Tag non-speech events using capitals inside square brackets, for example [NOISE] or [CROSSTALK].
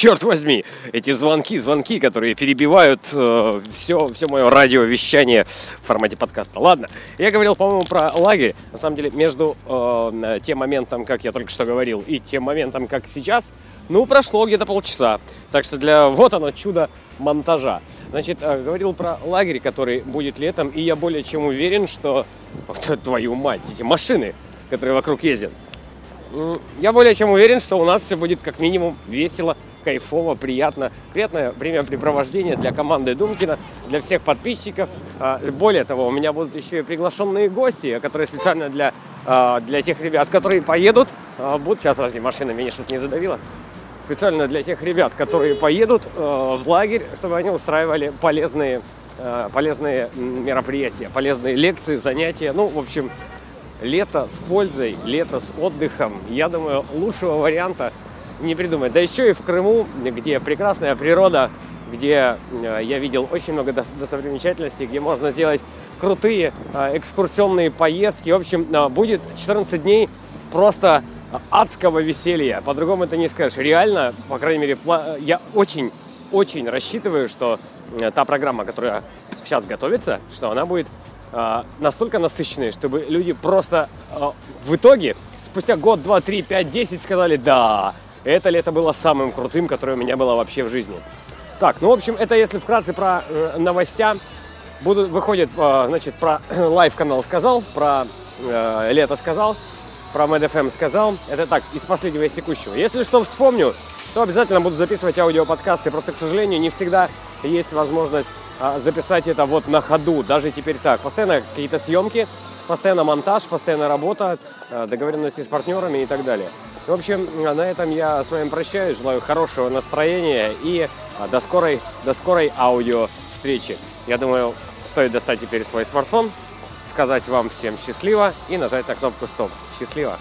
черт возьми, эти звонки, звонки, которые перебивают э, все, все мое радиовещание в формате подкаста. Ладно, я говорил, по-моему, про лагерь. На самом деле, между э, тем моментом, как я только что говорил, и тем моментом, как сейчас, ну, прошло где-то полчаса. Так что для вот оно чудо монтажа. Значит, э, говорил про лагерь, который будет летом, и я более чем уверен, что [LAUGHS] твою мать, эти машины, которые вокруг ездят, я более чем уверен, что у нас все будет как минимум весело, кайфово, приятно. Приятное времяпрепровождение для команды Думкина, для всех подписчиков. А, более того, у меня будут еще и приглашенные гости, которые специально для, а, для тех ребят, которые поедут, а, будут... Сейчас, подожди, машина меня что-то не задавила. Специально для тех ребят, которые поедут в лагерь, чтобы они устраивали полезные полезные мероприятия, полезные лекции, занятия. Ну, в общем, лето с пользой, лето с отдыхом. Я думаю, лучшего варианта не придумать. Да еще и в Крыму, где прекрасная природа, где э, я видел очень много достопримечательностей, где можно сделать крутые э, экскурсионные поездки. В общем, э, будет 14 дней просто адского веселья. По-другому это не скажешь. Реально, по крайней мере, я очень, очень рассчитываю, что та программа, которая сейчас готовится, что она будет настолько насыщенной, чтобы люди просто в итоге спустя год, два, три, пять, десять сказали, да, это лето было самым крутым, которое у меня было вообще в жизни. Так, ну, в общем, это если вкратце про э, новостя. Будут, выходит, э, значит, про [CLEARS THROAT] лайв-канал сказал, про э, лето сказал, про MadFM сказал. Это так, из последнего, из текущего. Если что вспомню, то обязательно буду записывать аудиоподкасты. Просто, к сожалению, не всегда есть возможность э, записать это вот на ходу. Даже теперь так. Постоянно какие-то съемки, постоянно монтаж, постоянно работа, э, договоренности с партнерами и так далее. В общем, на этом я с вами прощаюсь. Желаю хорошего настроения и а, до скорой, до скорой аудио встречи. Я думаю, стоит достать теперь свой смартфон, сказать вам всем счастливо и нажать на кнопку стоп. Счастливо!